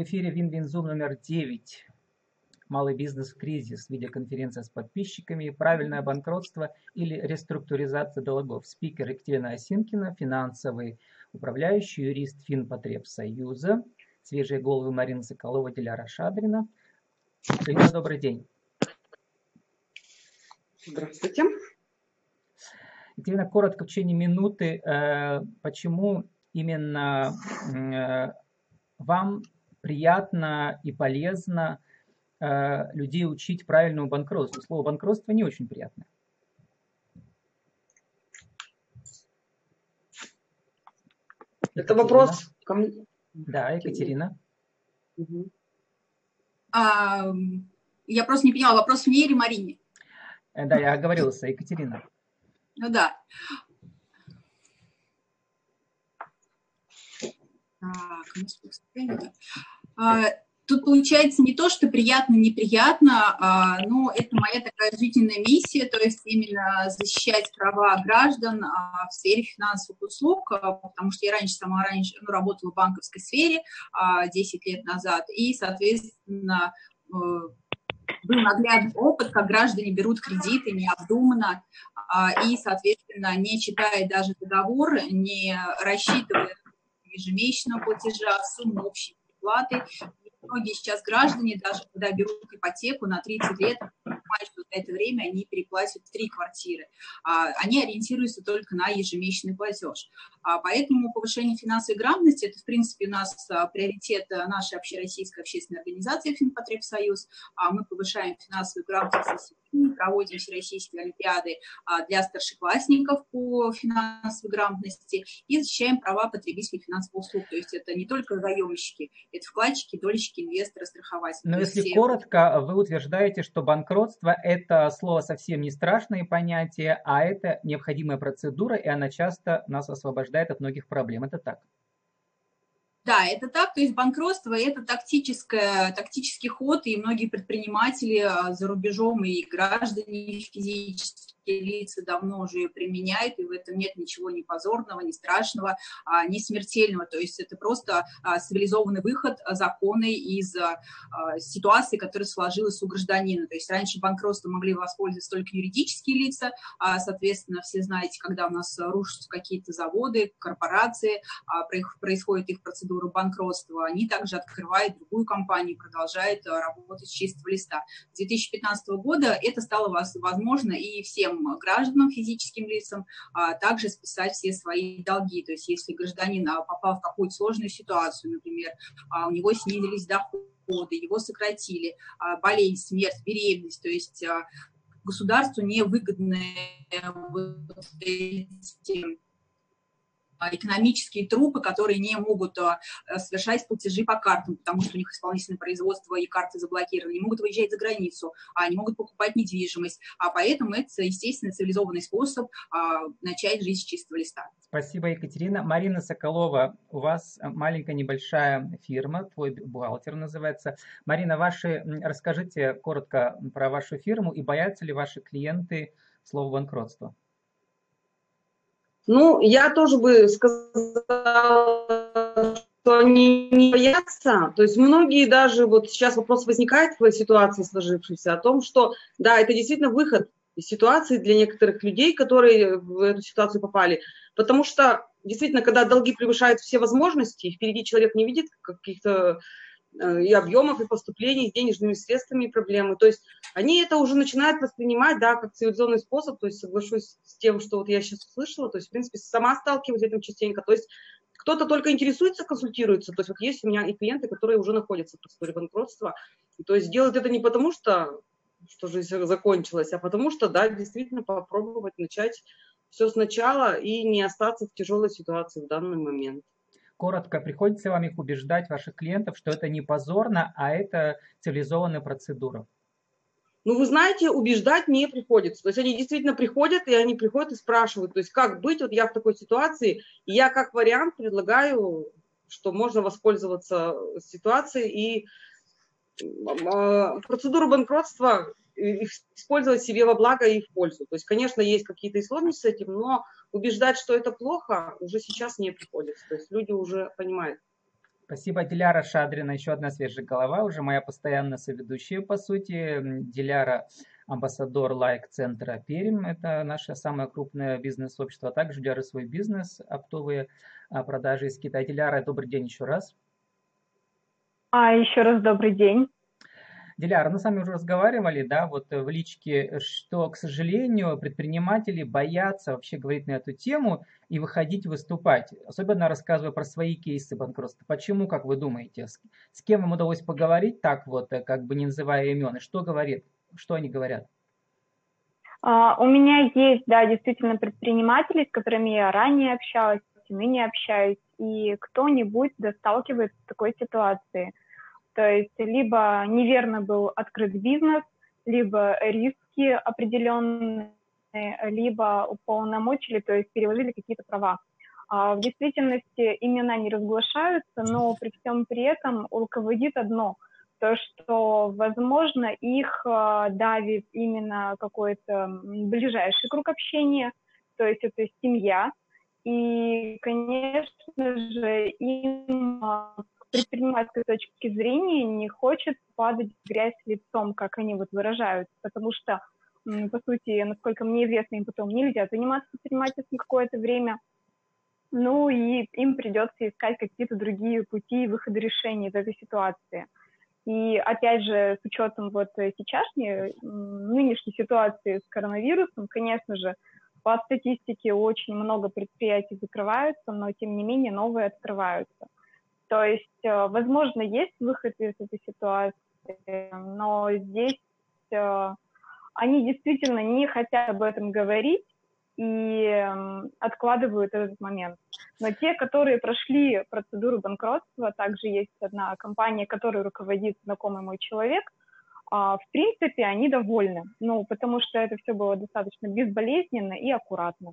В эфире Win-Win Zoom номер 9. Малый бизнес в кризис. Видеоконференция с подписчиками. Правильное банкротство или реструктуризация долгов. Спикер Екатерина Осинкина, финансовый управляющий, юрист Финпотребсоюза. Свежие головы Марина Соколова, Диляра Шадрина. Екатерина, добрый день. Здравствуйте. Екатерина, коротко, в течение минуты, э, почему именно э, вам приятно и полезно э, людей учить правильному банкротству. Слово банкротство не очень приятное. Это вопрос ко мне. Да, Екатерина. Угу. А, я просто не поняла, вопрос мне или Марине? Да, я оговорился, Екатерина. Ну да. Так, тут получается не то, что приятно, неприятно, а, но это моя такая жизненная миссия, то есть именно защищать права граждан а, в сфере финансовых услуг, потому что я раньше сама раньше ну, работала в банковской сфере 10 лет назад, и, соответственно, э, был наглядный опыт, как граждане берут кредиты необдуманно и, соответственно, не читая даже договор, не рассчитывая ежемесячного платежа, сумму общей платы. многие сейчас граждане, даже когда берут ипотеку на 30 лет, понимают, что за это время они переплатят три квартиры. А, они ориентируются только на ежемесячный платеж. А, поэтому повышение финансовой грамотности – это, в принципе, у нас а, приоритет нашей общероссийской общественной организации «Финпотребсоюз». Мы повышаем финансовую грамотность проводим всероссийские олимпиады для старшеклассников по финансовой грамотности и защищаем права потребителей финансовых услуг. То есть это не только заемщики, это вкладчики, дольщики, инвесторы, страхователи. Но если все... коротко, вы утверждаете, что банкротство – это слово совсем не страшное понятие, а это необходимая процедура, и она часто нас освобождает от многих проблем. Это так? Да, это так, то есть банкротство – это тактическое, тактический ход, и многие предприниматели а, за рубежом и граждане физически лица давно уже ее применяют, и в этом нет ничего ни позорного, ни страшного, а, ни смертельного. То есть это просто а, цивилизованный выход законы из а, ситуации, которая сложилась у гражданина. То есть раньше банкротство могли воспользоваться только юридические лица, соответственно, все знаете, когда у нас рушатся какие-то заводы, корпорации, происходит их процедура банкротства, они также открывают другую компанию, продолжают работать с чистого листа. С 2015 года это стало возможно и всем гражданам, физическим лицам, а также списать все свои долги. То есть если гражданин а, попал в какую-то сложную ситуацию, например, а, у него снизились доходы, его сократили, болезнь, смерть, беременность, то есть государству невыгодные вот эти а, экономические трупы, которые не могут а, совершать платежи по картам, потому что у них исполнительное производство и карты заблокированы, не могут выезжать за границу, а не могут покупать недвижимость. А поэтому это, естественно, цивилизованный способ а, начать жизнь с чистого листа. Спасибо, Екатерина. Марина Соколова, у вас маленькая небольшая фирма, твой бухгалтер называется. Марина, ваши, расскажите коротко про вашу фирму и боятся ли ваши клиенты слова банкротства? Ну, я тоже бы сказала, что они не боятся. То есть многие даже, вот сейчас вопрос возникает в ситуации сложившейся, о том, что да, это действительно выход из ситуации для некоторых людей, которые в эту ситуацию попали. Потому что действительно, когда долги превышают все возможности, впереди человек не видит каких-то и объемов, и поступлений с денежными средствами проблемы. То есть они это уже начинают воспринимать, да, как цивилизованный способ, то есть соглашусь с тем, что вот я сейчас услышала, то есть, в принципе, сама сталкиваюсь с этим частенько, то есть кто-то только интересуется, консультируется, то есть вот есть у меня и клиенты, которые уже находятся в процедуре банкротства, то есть делают это не потому, что что жизнь закончилась, а потому что, да, действительно попробовать начать все сначала и не остаться в тяжелой ситуации в данный момент коротко, приходится вам их убеждать, ваших клиентов, что это не позорно, а это цивилизованная процедура? Ну, вы знаете, убеждать не приходится. То есть они действительно приходят, и они приходят и спрашивают, то есть как быть, вот я в такой ситуации, и я как вариант предлагаю, что можно воспользоваться ситуацией, и а, процедуру банкротства использовать себе во благо и в пользу. То есть, конечно, есть какие-то и сложности с этим, но убеждать, что это плохо, уже сейчас не приходится. То есть люди уже понимают. Спасибо, Диляра Шадрина, еще одна свежая голова, уже моя постоянная соведущая, по сути. Диляра амбассадор лайк-центра Перим, это наше самое крупное бизнес-общество, а также Диляра свой бизнес, оптовые а, продажи из Китая. Диляра, добрый день еще раз. А, еще раз добрый день. Диляра, мы с вами уже разговаривали, да, вот в личке, что, к сожалению, предприниматели боятся вообще говорить на эту тему и выходить выступать, особенно рассказывая про свои кейсы банкротства. Почему, как вы думаете, с, с кем вам удалось поговорить так вот, э, как бы не называя имен, и что говорит, что они говорят? Uh, у меня есть, да, действительно предприниматели, с которыми я ранее общалась, ныне общаюсь, и кто-нибудь да, сталкивается с такой ситуацией. То есть либо неверно был открыт бизнес, либо риски определенные, либо уполномочили, то есть переложили какие-то права. А в действительности имена не разглашаются, но при всем при этом руководит одно, то, что, возможно, их а, давит именно какой-то ближайший круг общения, то есть это семья, и, конечно же, им а, предпринимательской точки зрения не хочет падать в грязь лицом, как они вот выражаются, потому что, по сути, насколько мне известно, им потом нельзя заниматься предпринимательством какое-то время, ну и им придется искать какие-то другие пути выхода решения из этой ситуации. И опять же, с учетом вот сейчасшней, нынешней ситуации с коронавирусом, конечно же, по статистике очень много предприятий закрываются, но тем не менее новые открываются. То есть, э, возможно, есть выход из этой ситуации, но здесь э, они действительно не хотят об этом говорить и откладывают этот момент. Но те, которые прошли процедуру банкротства, также есть одна компания, которой руководит знакомый мой человек, а, в принципе, они довольны, ну, потому что это все было достаточно безболезненно и аккуратно.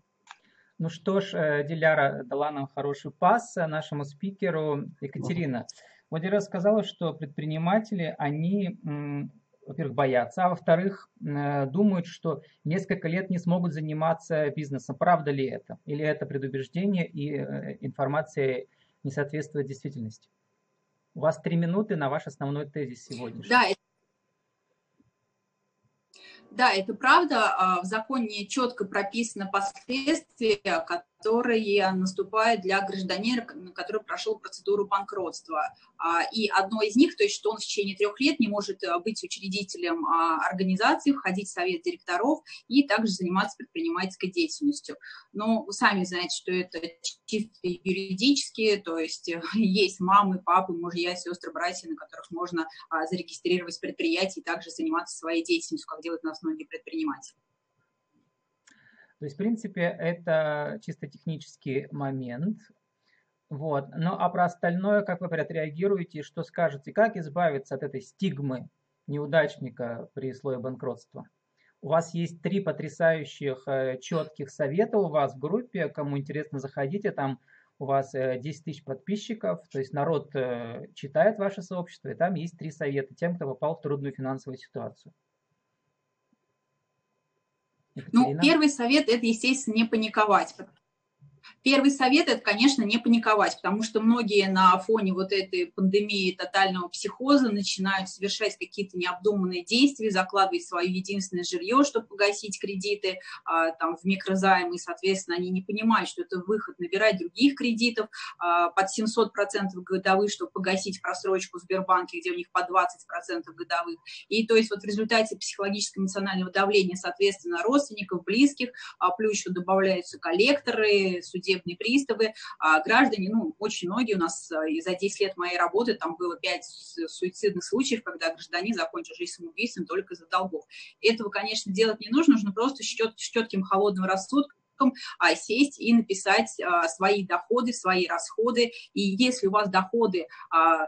Ну что ж, э, Диляра дала нам хороший пас э, нашему спикеру Екатерина. Вот я рассказала, что предприниматели, они, во-первых, боятся, а во-вторых, э, думают, что несколько лет не смогут заниматься бизнесом. Правда ли это? Или это предубеждение и информация не соответствует действительности? У вас три минуты на ваш основной тезис сегодня. Да, да, это правда. А, в законе четко прописано последствия, которые наступают для гражданина, который прошел процедуру банкротства. А, и одно из них, то есть что он в течение трех лет не может э, быть учредителем а, организации, входить в совет директоров и также заниматься предпринимательской деятельностью. Но вы сами знаете, что это чисто юридически, то есть э, есть мамы, папы, мужья, сестры, братья, на которых можно а, зарегистрировать предприятие и также заниматься своей деятельностью, как делают нас многие предприниматели. То есть, в принципе, это чисто технический момент. Вот. Ну, а про остальное, как вы отреагируете, что скажете, как избавиться от этой стигмы неудачника при слое банкротства? У вас есть три потрясающих э, четких совета у вас в группе. Кому интересно, заходите. Там у вас 10 э, тысяч подписчиков. То есть народ э, читает ваше сообщество. И там есть три совета тем, кто попал в трудную финансовую ситуацию. Ну, первый совет – это, естественно, не паниковать, Первый совет – это, конечно, не паниковать, потому что многие на фоне вот этой пандемии тотального психоза начинают совершать какие-то необдуманные действия, закладывать свое единственное жилье, чтобы погасить кредиты а, там, в микрозаймы, и, соответственно, они не понимают, что это выход набирать других кредитов а, под 700% годовых, чтобы погасить просрочку в Сбербанке, где у них по 20% годовых. И то есть вот в результате психологического эмоционального давления, соответственно, родственников, близких, а, плюс еще добавляются коллекторы, судебные судебные приставы, а граждане, ну, очень многие у нас э, и за 10 лет моей работы там было 5 суицидных случаев, когда гражданин закончил жизнь самоубийством только из-за долгов. Этого, конечно, делать не нужно, нужно просто с четким холодным рассудком а, сесть и написать а, свои доходы, свои расходы. И если у вас доходы а,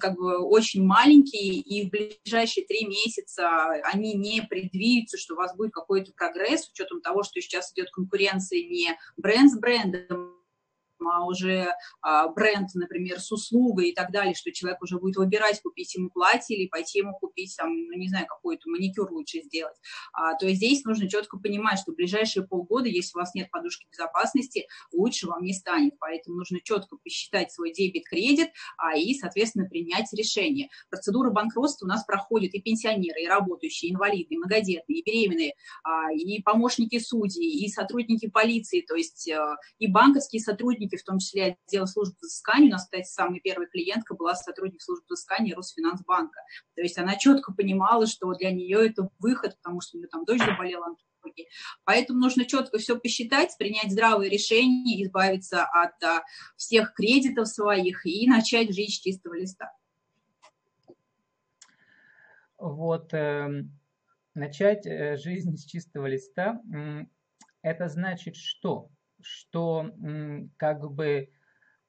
как бы очень маленькие, и в ближайшие три месяца они не предвидятся, что у вас будет какой-то прогресс, с учетом того, что сейчас идет конкуренция не бренд с брендом, уже а, бренд, например, с услугой и так далее, что человек уже будет выбирать, купить ему платье или пойти ему купить, там, ну, не знаю, какой-то маникюр лучше сделать. А, то есть здесь нужно четко понимать, что в ближайшие полгода, если у вас нет подушки безопасности, лучше вам не станет. Поэтому нужно четко посчитать свой дебет-кредит а, и, соответственно, принять решение. Процедура банкротства у нас проходит и пенсионеры, и работающие, и инвалиды, и многодетные, и беременные, а, и помощники судей, и сотрудники полиции, то есть а, и банковские сотрудники, в том числе отдела службы взыскания. У нас, кстати, самая первая клиентка была сотрудник службы взыскания Росфинансбанка. То есть она четко понимала, что для нее это выход, потому что у нее там дочь заболела онкологией. Поэтому нужно четко все посчитать, принять здравые решения, избавиться от а, всех кредитов своих и начать жить с чистого листа. Вот, э, начать жизнь с чистого листа, это значит что? Что как бы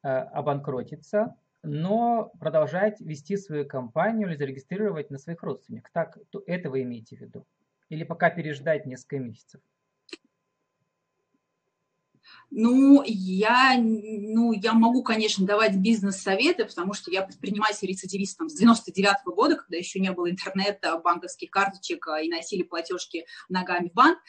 э, обанкротиться, но продолжать вести свою компанию или зарегистрировать на своих родственников. Так, то это вы имеете в виду? Или пока переждать несколько месяцев? Ну, я, ну, я могу, конечно, давать бизнес-советы, потому что я предприниматель-рецидивист там, с 99 -го года, когда еще не было интернета, банковских карточек а, и носили платежки ногами в банк.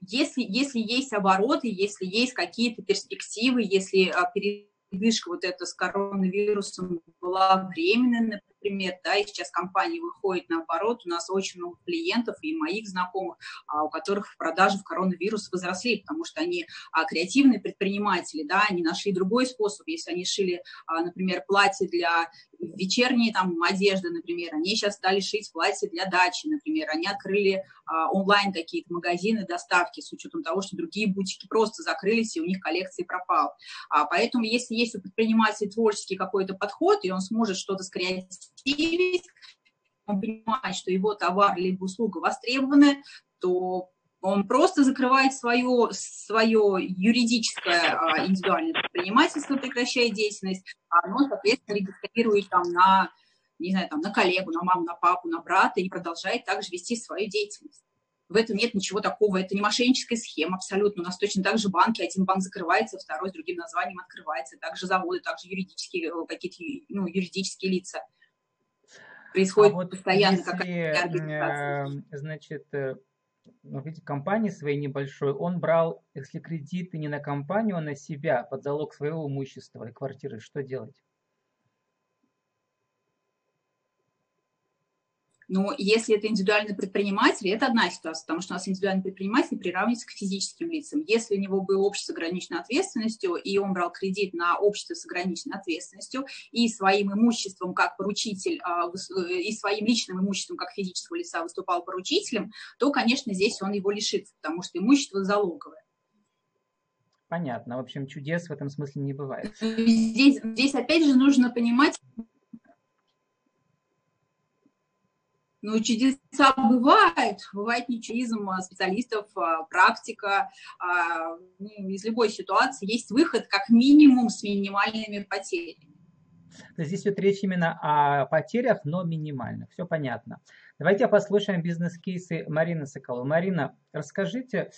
Если, если есть обороты, если есть какие-то перспективы, если а, передышка вот эта с коронавирусом была временной, например, да, и сейчас компании выходят наоборот, у нас очень много клиентов и моих знакомых, а, у которых продажи в коронавирус возросли, потому что они а, креативные предприниматели, да, они нашли другой способ, если они шили, а, например, платье для вечерней там одежды, например, они сейчас стали шить платья для дачи, например, они открыли онлайн какие-то магазины доставки с учетом того, что другие бутики просто закрылись, и у них коллекции пропал. Поэтому если есть у предпринимателя творческий какой-то подход, и он сможет что-то скреативить, он понимает, что его товар либо услуга востребованы, то он просто закрывает свое, свое юридическое а, индивидуальное предпринимательство, прекращает деятельность, а оно, соответственно, регистрирует там на, не знаю, там, на коллегу, на маму, на папу, на брата и продолжает также вести свою деятельность. В этом нет ничего такого, это не мошенническая схема абсолютно. У нас точно так же банки, один банк закрывается, второй с другим названием открывается, также заводы, также юридические, э, какие-то ну, юридические лица. Происходит а вот постоянно какая-то организация. Значит, э, ну, видите, компании своей небольшой, он брал, если кредиты не на компанию, а на себя, под залог своего имущества и квартиры, что делать? Но если это индивидуальный предприниматель, это одна ситуация, потому что у нас индивидуальный предприниматель приравнивается к физическим лицам. Если у него было общество с ограниченной ответственностью, и он брал кредит на общество с ограниченной ответственностью, и своим имуществом как поручитель, а, э, и своим личным имуществом как физического лица выступал поручителем, то, конечно, здесь он его лишится, потому что имущество залоговое. Понятно. В общем, чудес в этом смысле не бывает. Здесь, здесь опять же нужно понимать, Ну, чудеса бывают, бывает ничуизм специалистов, а, практика. А, ну, из любой ситуации есть выход как минимум с минимальными потерями. Здесь идет речь именно о потерях, но минимальных. Все понятно. Давайте послушаем бизнес-кейсы Марины Соколовой. Марина, расскажите,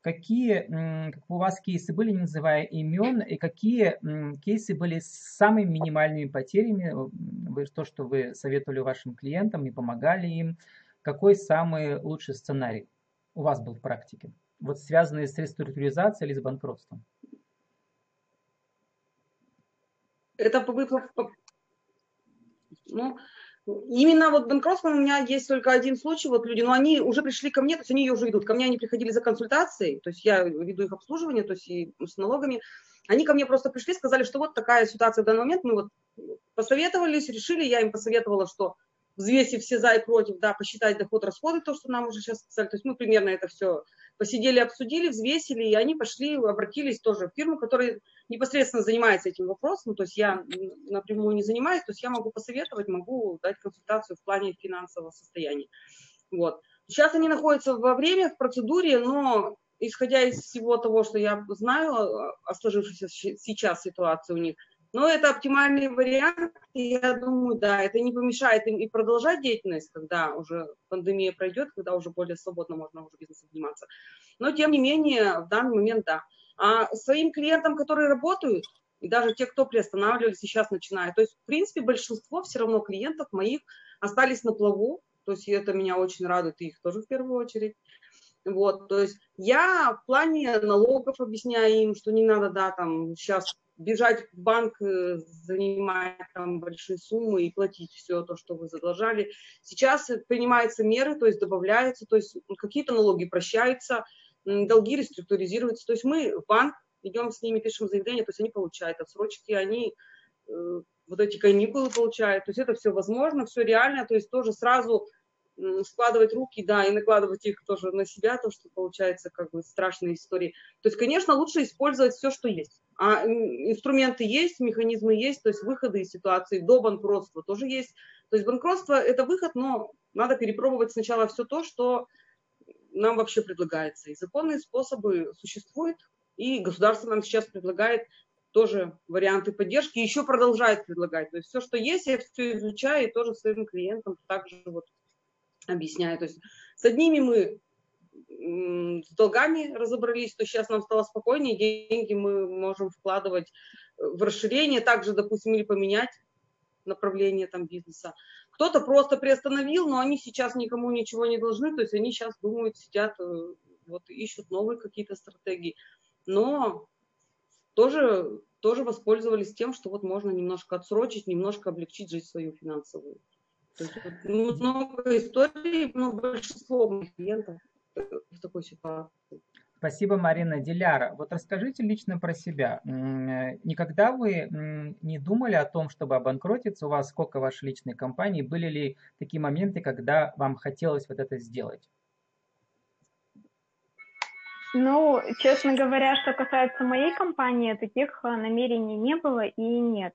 какие как у вас кейсы были, не называя имен, и какие кейсы были с самыми минимальными потерями, вы, то, что вы советовали вашим клиентам и помогали им, какой самый лучший сценарий у вас был в практике, вот связанный с реструктуризацией или с банкротством? Это ну, Именно вот банкротством у меня есть только один случай, вот люди, но они уже пришли ко мне, то есть они ее уже ведут. Ко мне они приходили за консультацией, то есть я веду их обслуживание, то есть и с налогами. Они ко мне просто пришли, сказали, что вот такая ситуация в данный момент, мы вот посоветовались, решили, я им посоветовала, что взвесив все за и против, да, посчитать доход, расходы, то, что нам уже сейчас сказали. То есть мы примерно это все посидели, обсудили, взвесили, и они пошли, обратились тоже в фирму, которая непосредственно занимается этим вопросом. То есть я напрямую не занимаюсь, то есть я могу посоветовать, могу дать консультацию в плане финансового состояния. Вот. Сейчас они находятся во время, в процедуре, но исходя из всего того, что я знаю о сложившейся сейчас ситуации у них, но это оптимальный вариант, и я думаю, да, это не помешает им и продолжать деятельность, когда уже пандемия пройдет, когда уже более свободно можно уже бизнесом заниматься. Но, тем не менее, в данный момент, да. А своим клиентам, которые работают, и даже те, кто приостанавливались сейчас начинают, то есть, в принципе, большинство все равно клиентов моих остались на плаву, то есть это меня очень радует, и их тоже в первую очередь. Вот, то есть я в плане налогов объясняю им, что не надо, да, там, сейчас бежать в банк, э, занимать там большие суммы и платить все то, что вы задолжали. Сейчас принимаются меры, то есть добавляются, то есть какие-то налоги прощаются, долги реструктуризируются. То есть мы в банк идем с ними, пишем заявление, то есть они получают отсрочки, они э, вот эти каникулы получают. То есть это все возможно, все реально, то есть тоже сразу складывать руки, да, и накладывать их тоже на себя, то, что получается как бы страшные истории. То есть, конечно, лучше использовать все, что есть. А инструменты есть, механизмы есть, то есть выходы из ситуации до банкротства тоже есть. То есть банкротство – это выход, но надо перепробовать сначала все то, что нам вообще предлагается. И законные способы существуют, и государство нам сейчас предлагает тоже варианты поддержки, еще продолжает предлагать. То есть все, что есть, я все изучаю и тоже своим клиентам также вот объясняю. То есть с одними мы с долгами разобрались, то сейчас нам стало спокойнее, деньги мы можем вкладывать в расширение, также, допустим, или поменять направление там бизнеса. Кто-то просто приостановил, но они сейчас никому ничего не должны, то есть они сейчас думают, сидят, э, вот ищут новые какие-то стратегии. Но тоже, тоже воспользовались тем, что вот можно немножко отсрочить, немножко облегчить жизнь свою финансовую. То есть вот, много историй, но большинство моих клиентов в такой ситуации. Спасибо, Марина. Диляра, вот расскажите лично про себя. Никогда вы не думали о том, чтобы обанкротиться? У вас сколько вашей личной компании? Были ли такие моменты, когда вам хотелось вот это сделать? Ну, честно говоря, что касается моей компании, таких э, намерений не было и нет.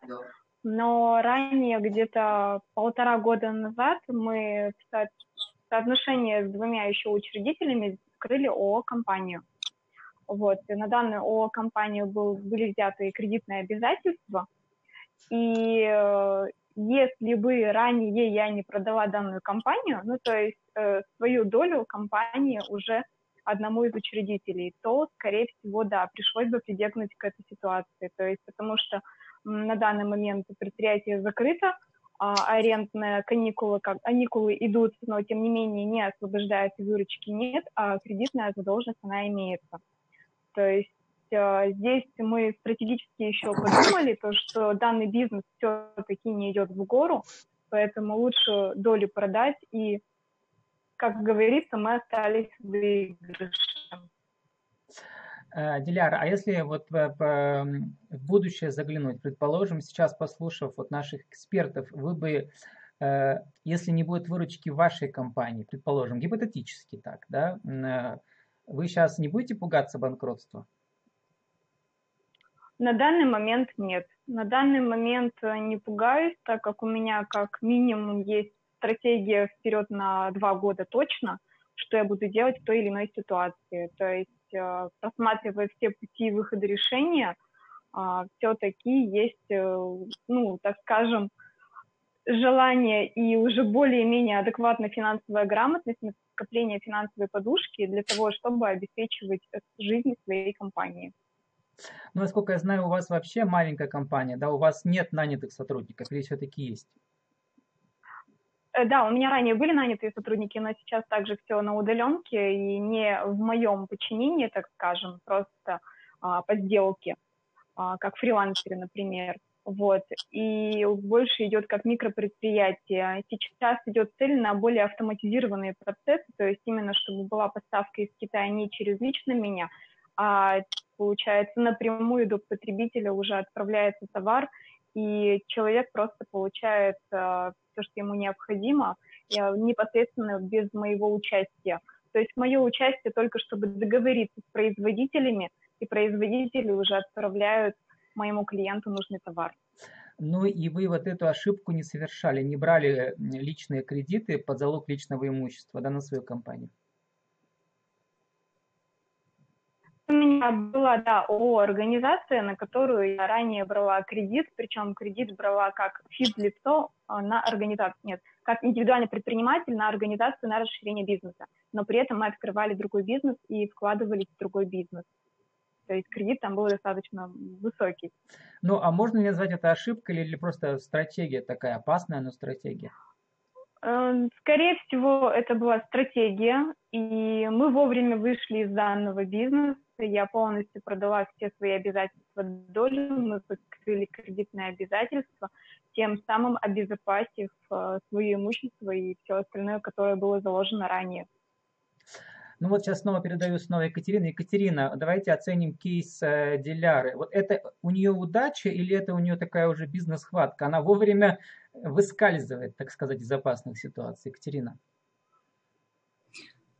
Но ранее, где-то полтора года назад, мы в соотношении с двумя еще учредителями открыли ООО-компанию. Вот. На данную ООО-компанию был, были взяты кредитные обязательства. И э, если бы ранее я не продала данную компанию, ну, то есть э, свою долю компании уже одному из учредителей, то, скорее всего, да, пришлось бы прибегнуть к этой ситуации. То есть потому что на данный момент предприятие закрыто, а арендные каникулы, как каникулы идут, но тем не менее не освобождается, выручки нет, а кредитная задолженность, она имеется. То есть э, здесь мы стратегически еще подумали, то, что данный бизнес все-таки не идет в гору, поэтому лучше доли продать и, как говорится, мы остались в выигрыше. Э, Диляра, а если вот в будущее заглянуть, предположим, сейчас послушав вот наших экспертов, вы бы, э, если не будет выручки вашей компании, предположим, гипотетически так, да, э, вы сейчас не будете пугаться банкротства? На данный момент нет. На данный момент не пугаюсь, так как у меня как минимум есть стратегия вперед на два года точно, что я буду делать в той или иной ситуации. То есть Э, просматривая все пути выхода решения, а, все-таки есть, э, ну, так скажем, желание и уже более-менее адекватная финансовая грамотность, накопление финансовой подушки для того, чтобы обеспечивать жизнь своей компании. Ну, насколько я знаю, у вас вообще маленькая компания, да, у вас нет нанятых сотрудников или все-таки есть? Э, да, у меня ранее были нанятые сотрудники, но сейчас также все на удаленке и не в моем подчинении, так скажем, просто а, по сделке, а, как фрилансеры, например. Вот. И больше идет как микропредприятие. Сейчас идет цель на более автоматизированные процессы, то есть именно чтобы была поставка из Китая не через лично меня, а получается напрямую до потребителя уже отправляется товар, и человек просто получает э, все, что ему необходимо, э, непосредственно без моего участия. То есть мое участие только чтобы договориться с производителями, и производители уже отправляют моему клиенту нужный товар. Ну и вы вот эту ошибку не совершали, не брали личные кредиты под залог личного имущества да, на свою компанию? У меня была, да, ООО организация, на которую я ранее брала кредит, причем кредит брала как физлицо а, на организацию, нет, как индивидуальный предприниматель на организацию на расширение бизнеса. Но при этом мы открывали другой бизнес и вкладывались в другой бизнес. То есть кредит там был достаточно высокий. Ну, а можно ли назвать это ошибкой или, или просто стратегия такая опасная, но стратегия? Эм, скорее всего, это была стратегия, и мы вовремя вышли из данного бизнеса. Я полностью продала все свои обязательства доли, мы закрыли кредитные обязательства, тем самым обезопасив э, свое имущество и все остальное, которое было заложено ранее. Ну вот сейчас снова передаю снова Екатерине. Екатерина, давайте оценим кейс э, Диляры. Вот это у нее удача или это у нее такая уже бизнес-хватка? Она вовремя выскальзывает, так сказать, из опасных ситуаций. Екатерина.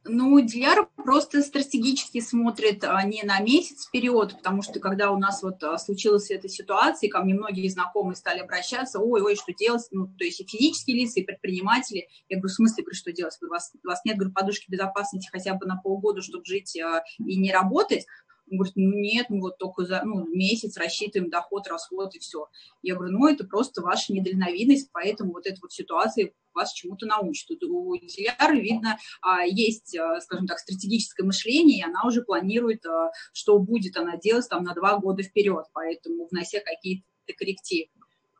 Ну, Диляр просто стратегически смотрит а, не на месяц вперед, потому что когда у нас вот а, случилась эта ситуация, ко мне многие знакомые стали обращаться, ой, ой, что делать, ну, то есть и физические лица, и предприниматели, я говорю, в смысле, говорю, что делать, у вас, у вас нет, говорю, подушки безопасности хотя бы на полгода, чтобы жить а, и не работать, он говорит, ну нет, мы вот только за ну, месяц рассчитываем доход, расход и все. Я говорю, ну это просто ваша недальновидность, поэтому вот эта вот ситуация вас чему-то научит. У Диляры, видно, а, есть, а, скажем так, стратегическое мышление, и она уже планирует, а, что будет она делать там на два года вперед, поэтому внося какие-то коррективы.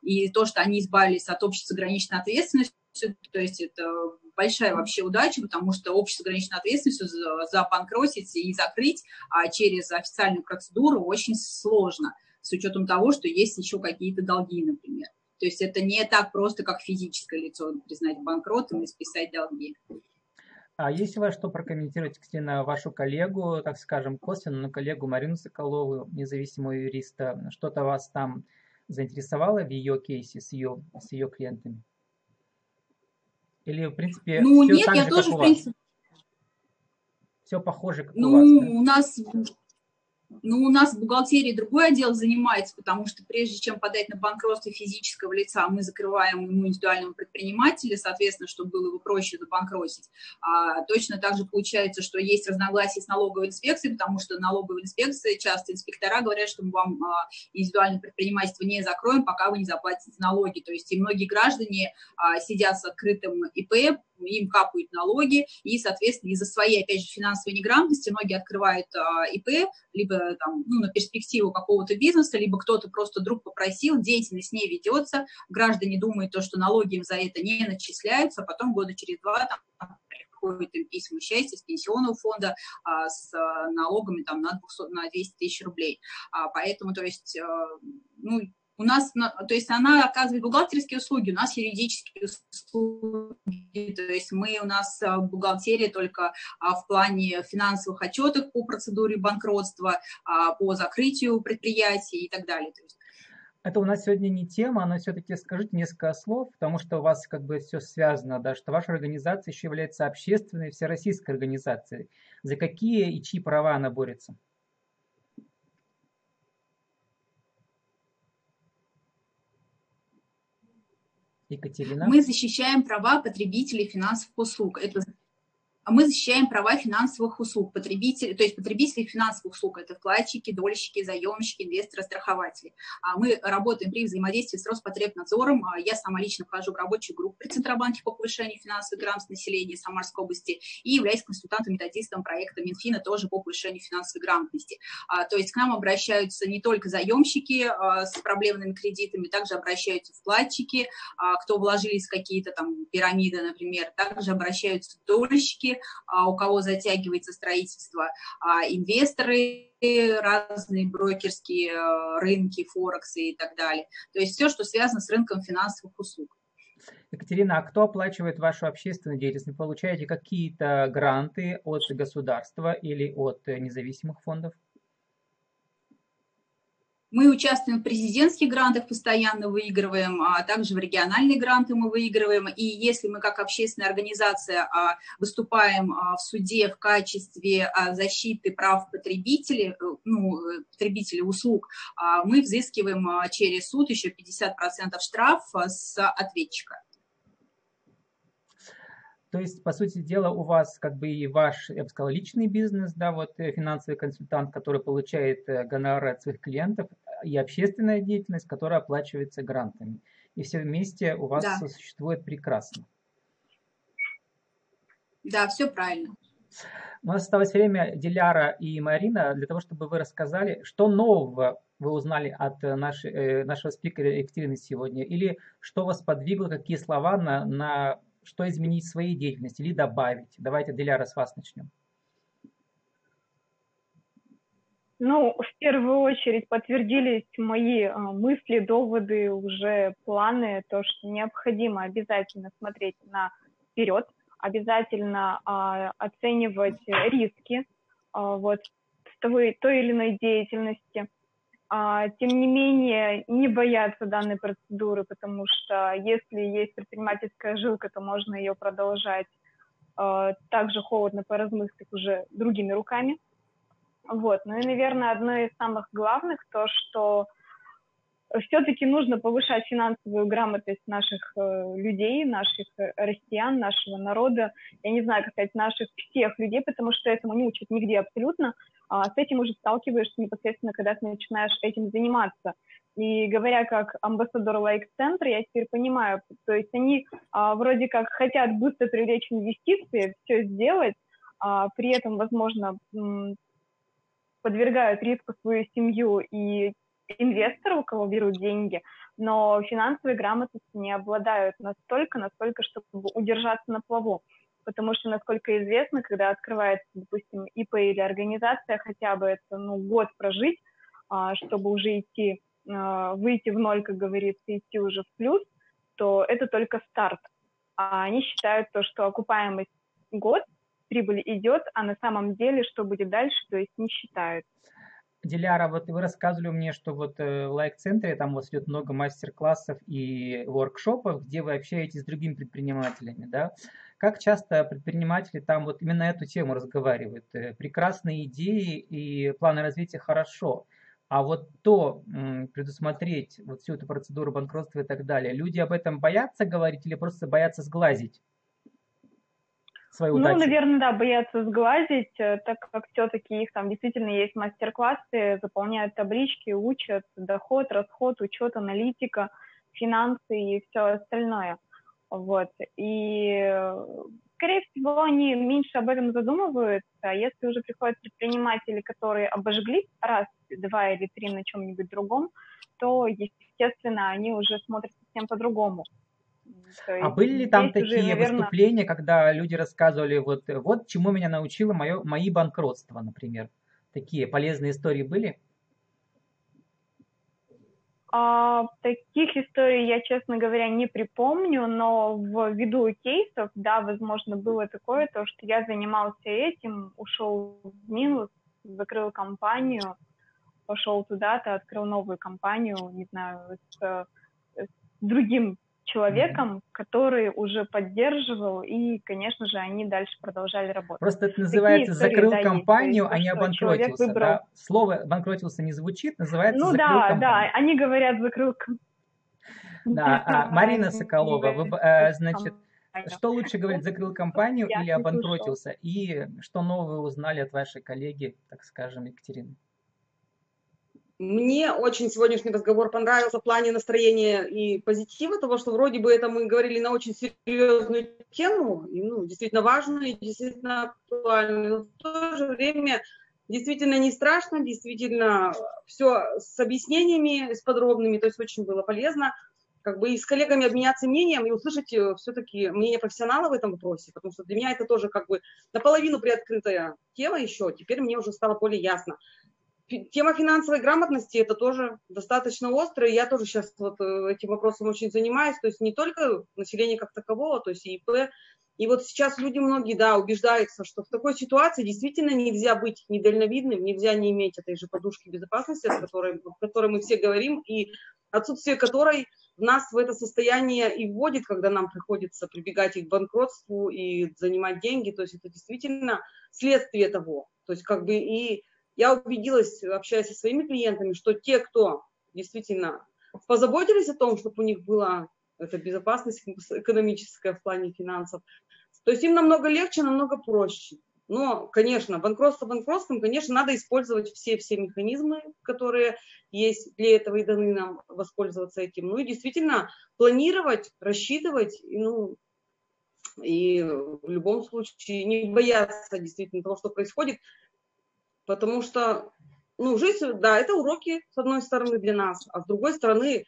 И то, что они избавились от общества ограниченной ответственности, то есть это большая вообще удача, потому что общество ограниченной ответственностью забанкротить и закрыть а через официальную процедуру очень сложно, с учетом того, что есть еще какие-то долги, например. То есть это не так просто, как физическое лицо признать банкротом и списать долги. А есть у вас что прокомментировать, Кристина, вашу коллегу, так скажем, косвенно, но коллегу Марину Соколову, независимого юриста, что-то вас там заинтересовало в ее кейсе с ее, с ее клиентами? Или, в принципе, ну, все нет, я же, тоже, в принципе... Все похоже, как ну, у вас, да? у нас ну, у нас в бухгалтерии другой отдел занимается, потому что прежде чем подать на банкротство физического лица, мы закрываем ему индивидуального предпринимателя, соответственно, чтобы было его проще забанкротить. А, точно так же получается, что есть разногласия с налоговой инспекцией, потому что налоговая инспекция, часто инспектора говорят, что мы вам а, индивидуальное предпринимательство не закроем, пока вы не заплатите налоги. То есть и многие граждане а, сидят с открытым ИП, им капают налоги, и, соответственно, из-за своей, опять же, финансовой неграмотности многие открывают а, ИП, либо там, ну, на перспективу какого-то бизнеса, либо кто-то просто друг попросил, деятельность не ведется, граждане думают то, что налоги им за это не начисляются, а потом года через два там, приходят им письма счастья с пенсионного фонда а, с а, налогами там на, 200, на 200 тысяч рублей. А, поэтому, то есть, а, ну, у нас, то есть она оказывает бухгалтерские услуги, у нас юридические услуги, то есть мы, у нас а, бухгалтерия только а, в плане финансовых отчетов по процедуре банкротства, а, по закрытию предприятий и так далее. То есть это у нас сегодня не тема, но все-таки скажите несколько слов, потому что у вас как бы все связано, да, что ваша организация еще является общественной всероссийской организацией. За какие и чьи права она борется? Екатерина? Мы защищаем права потребителей финансовых услуг. Это мы защищаем права финансовых услуг потребителей, то есть потребителей финансовых услуг, это вкладчики, дольщики, заемщики, инвесторы, страхователи. А мы работаем при взаимодействии с Роспотребнадзором, а я сама лично вхожу в рабочую группу при Центробанке по повышению финансовой грамотности населения Самарской области и являюсь консультантом-методистом проекта Минфина тоже по повышению финансовой грамотности. То есть к нам обращаются не только заемщики с проблемными кредитами, также обращаются вкладчики, кто вложились в какие-то там пирамиды, например, также обращаются дольщики, а, у кого затягивается строительство, а инвесторы, разные брокерские э, рынки, форексы и так далее. То есть все, что связано с рынком финансовых услуг. Екатерина, а кто оплачивает вашу общественную деятельность? Вы получаете какие-то гранты от государства или от независимых фондов? Мы участвуем в президентских грантах, постоянно выигрываем, а также в региональные гранты мы выигрываем. И если мы как общественная организация а, выступаем а, в суде в качестве а, защиты прав потребителей, э, ну, потребителей услуг, мы взыскиваем через суд еще 50% штраф с ответчика. То есть, по сути дела, у вас как бы и ваш, я бы сказал, личный бизнес, да, вот э, финансовый консультант, который получает э, гонорары от своих клиентов, и общественная деятельность, которая оплачивается грантами. И все вместе у вас да. существует прекрасно. Да, все правильно. У нас осталось время, Диляра и Марина, для того, чтобы вы рассказали, что нового вы узнали от нашей, э, нашего спикера Екатерины сегодня, или что вас подвигло, какие слова на, на что изменить в своей деятельности или добавить. Давайте, Диляра, с вас начнем. Ну, в первую очередь подтвердились мои а, мысли, доводы, уже планы, то, что необходимо обязательно смотреть на вперед, обязательно а, оценивать риски а, вот, той, той или иной деятельности. А, тем не менее, не бояться данной процедуры, потому что если есть предпринимательская жилка, то можно ее продолжать а, также холодно поразмыслить уже другими руками. Вот. Ну и, наверное, одно из самых главных то, что все-таки нужно повышать финансовую грамотность наших э, людей, наших э, россиян, нашего народа. Я не знаю, кстати, наших всех людей, потому что этому не учат нигде абсолютно. А с этим уже сталкиваешься непосредственно, когда ты начинаешь этим заниматься. И говоря как амбассадор лайк-центра, я теперь понимаю, то есть они а, вроде как хотят быстро привлечь инвестиции, все сделать, а, при этом, возможно, подвергают риску свою семью и инвесторов, у кого берут деньги, но финансовой грамотностью не обладают настолько, настолько, чтобы удержаться на плаву. Потому что, насколько известно, когда открывается, допустим, ИП или организация, хотя бы это ну, год прожить, а, чтобы уже идти, а, выйти в ноль, как говорится, идти уже в плюс, то это только старт. А они считают то, что окупаемость год, прибыль идет, а на самом деле, что будет дальше, то есть не считают. Диляра, вот вы рассказывали мне, что вот э, в лайк-центре там у вас идет много мастер-классов и воркшопов, где вы общаетесь с другими предпринимателями, да? Как часто предприниматели там вот именно эту тему разговаривают? Э, прекрасные идеи и планы развития хорошо, а вот то предусмотреть вот всю эту процедуру банкротства и так далее, люди об этом боятся говорить или просто боятся сглазить? Свою ну, удачу? Ну, наверное, да, боятся сглазить, э, так как все-таки их там действительно есть мастер-классы, заполняют таблички, учат доход, расход, учет, аналитика, финансы и все остальное. Вот. И, скорее всего, они меньше об этом задумываются. А если уже приходят предприниматели, которые обожглись раз, два или три на чем-нибудь другом, то, естественно, они уже смотрят совсем по-другому. А были ли там такие уже, наверное... выступления, когда люди рассказывали, вот, вот чему меня научило мое, мои банкротства, например? Такие полезные истории были? А, таких историй я, честно говоря, не припомню, но в виду кейсов, да, возможно, было такое, то, что я занимался этим, ушел в минус, закрыл компанию, пошел туда-то, открыл новую компанию, не знаю, с, с другим человеком, который уже поддерживал, и, конечно же, они дальше продолжали работать. Просто это называется Такие закрыл истории, компанию, да, есть, а не обанкротился. Выбрал... Да? Слово банкротился не звучит, называется ну, закрыл да, компанию. да, они говорят закрыл Да, а, Марина Соколова, вы, э, значит, что лучше говорить, закрыл компанию или обанкротился? И что нового узнали от вашей коллеги, так скажем, Екатерины? Мне очень сегодняшний разговор понравился в плане настроения и позитива, того, что вроде бы это мы говорили на очень серьезную тему, и, ну, действительно важную, и действительно актуальную, но в то же время действительно не страшно, действительно все с объяснениями, с подробными, то есть очень было полезно как бы и с коллегами обменяться мнением и услышать э, все-таки мнение профессионала в этом вопросе, потому что для меня это тоже как бы наполовину приоткрытая тема еще, теперь мне уже стало более ясно. Тема финансовой грамотности это тоже достаточно острая. Я тоже сейчас вот э, этим вопросом очень занимаюсь. То есть не только население как такового, то есть ИП. И вот сейчас люди многие, да, убеждаются, что в такой ситуации действительно нельзя быть недальновидным, нельзя не иметь этой же подушки безопасности, о которой, о которой мы все говорим, и отсутствие которой нас в это состояние и вводит, когда нам приходится прибегать и к банкротству, и занимать деньги. То есть это действительно следствие того. То есть как бы и я убедилась, общаясь со своими клиентами, что те, кто действительно позаботились о том, чтобы у них была эта безопасность экономическая в плане финансов, то есть им намного легче, намного проще. Но, конечно, банкротство банкротством, конечно, надо использовать все-все механизмы, которые есть для этого и даны нам воспользоваться этим. Ну и действительно планировать, рассчитывать, ну, И в любом случае не бояться действительно того, что происходит, потому что, ну, жизнь, да, это уроки, с одной стороны, для нас, а с другой стороны,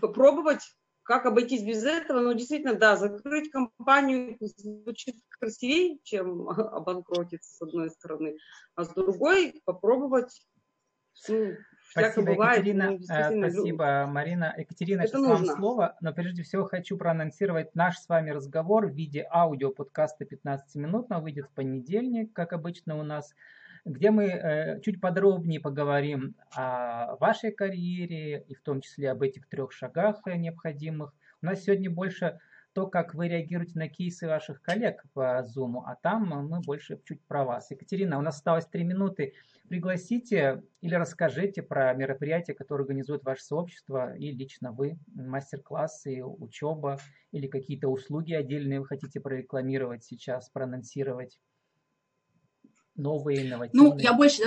попробовать как обойтись без этого? Ну, действительно, да, закрыть компанию звучит красивее, чем обанкротиться, с одной стороны, а с другой попробовать ну, Спасибо, бывает, Екатерина. Ну, спасибо, Марина. Екатерина, Это сейчас нужно. вам слово, но прежде всего хочу проанонсировать наш с вами разговор в виде аудио подкаста 15 минут. Он выйдет в понедельник, как обычно у нас где мы э, чуть подробнее поговорим о вашей карьере и в том числе об этих трех шагах э, необходимых. У нас сегодня больше то, как вы реагируете на кейсы ваших коллег по Zoom, а там мы больше чуть про вас. Екатерина, у нас осталось три минуты. Пригласите или расскажите про мероприятия, которые организует ваше сообщество и лично вы, мастер-классы, учеба или какие-то услуги отдельные вы хотите прорекламировать сейчас, проанонсировать новые, инновативные? Ну, я больше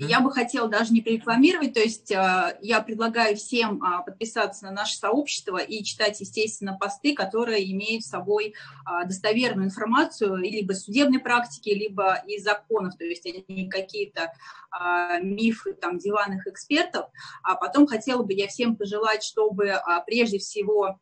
я бы хотела даже не рекламировать, то есть э, я предлагаю всем а, подписаться на наше сообщество и читать, естественно, посты, которые имеют с собой а, достоверную информацию либо судебной практики, либо из законов, то есть они какие-то а, мифы там диванных экспертов. А потом хотела бы я всем пожелать, чтобы прежде всего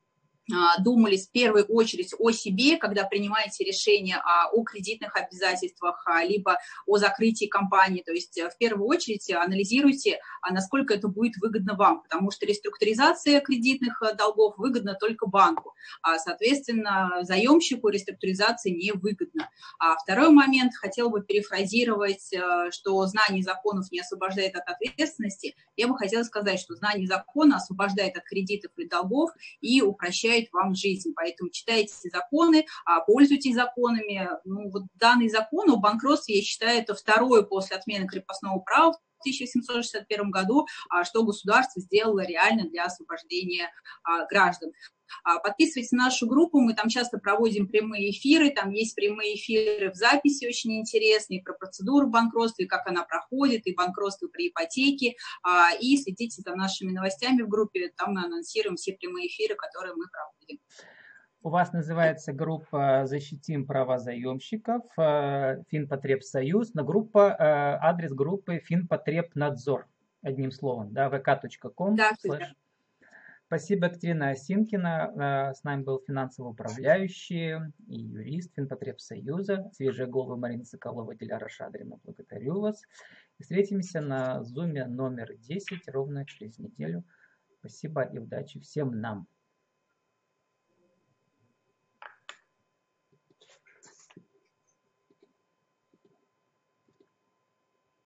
а, думали в первую очередь о себе, когда принимаете решение о кредитных обязательствах, а, либо о закрытии компании. То есть э, в первую очередь анализируйте, а, насколько это будет выгодно вам, потому что реструктуризация кредитных э, долгов выгодна только банку, а, соответственно, заемщику реструктуризация не выгодна. А второй момент, хотел бы перефразировать, э, что знание законов не освобождает от ответственности. Я бы хотела сказать, что знание закона освобождает от кредитов и долгов и упрощает облегчает вам жизнь. Поэтому читайте законы, а, пользуйтесь законами. Ну, вот данный закон о банкротстве, я считаю, это второе после отмены крепостного права в 1761 году, а, что государство сделало реально для освобождения а, граждан. Подписывайтесь на нашу группу, мы там часто проводим прямые эфиры, там есть прямые эфиры в записи очень интересные про процедуру банкротства и как она проходит, и банкротство при ипотеке, и следите за нашими новостями в группе, там мы анонсируем все прямые эфиры, которые мы проводим. У вас называется группа «Защитим права заемщиков», э, Финпотребсоюз, но группа, э, адрес группы Финпотребнадзор, одним словом, да, vk.com. Да, слэш Спасибо, Екатерина Осинкина. Э, с нами был финансовый управляющий и юрист Финпотребсоюза. Свежая голова Марина Соколова, Диляра Шадрина. Благодарю вас. Встретимся на зуме номер 10 ровно через неделю. Спасибо и удачи всем нам.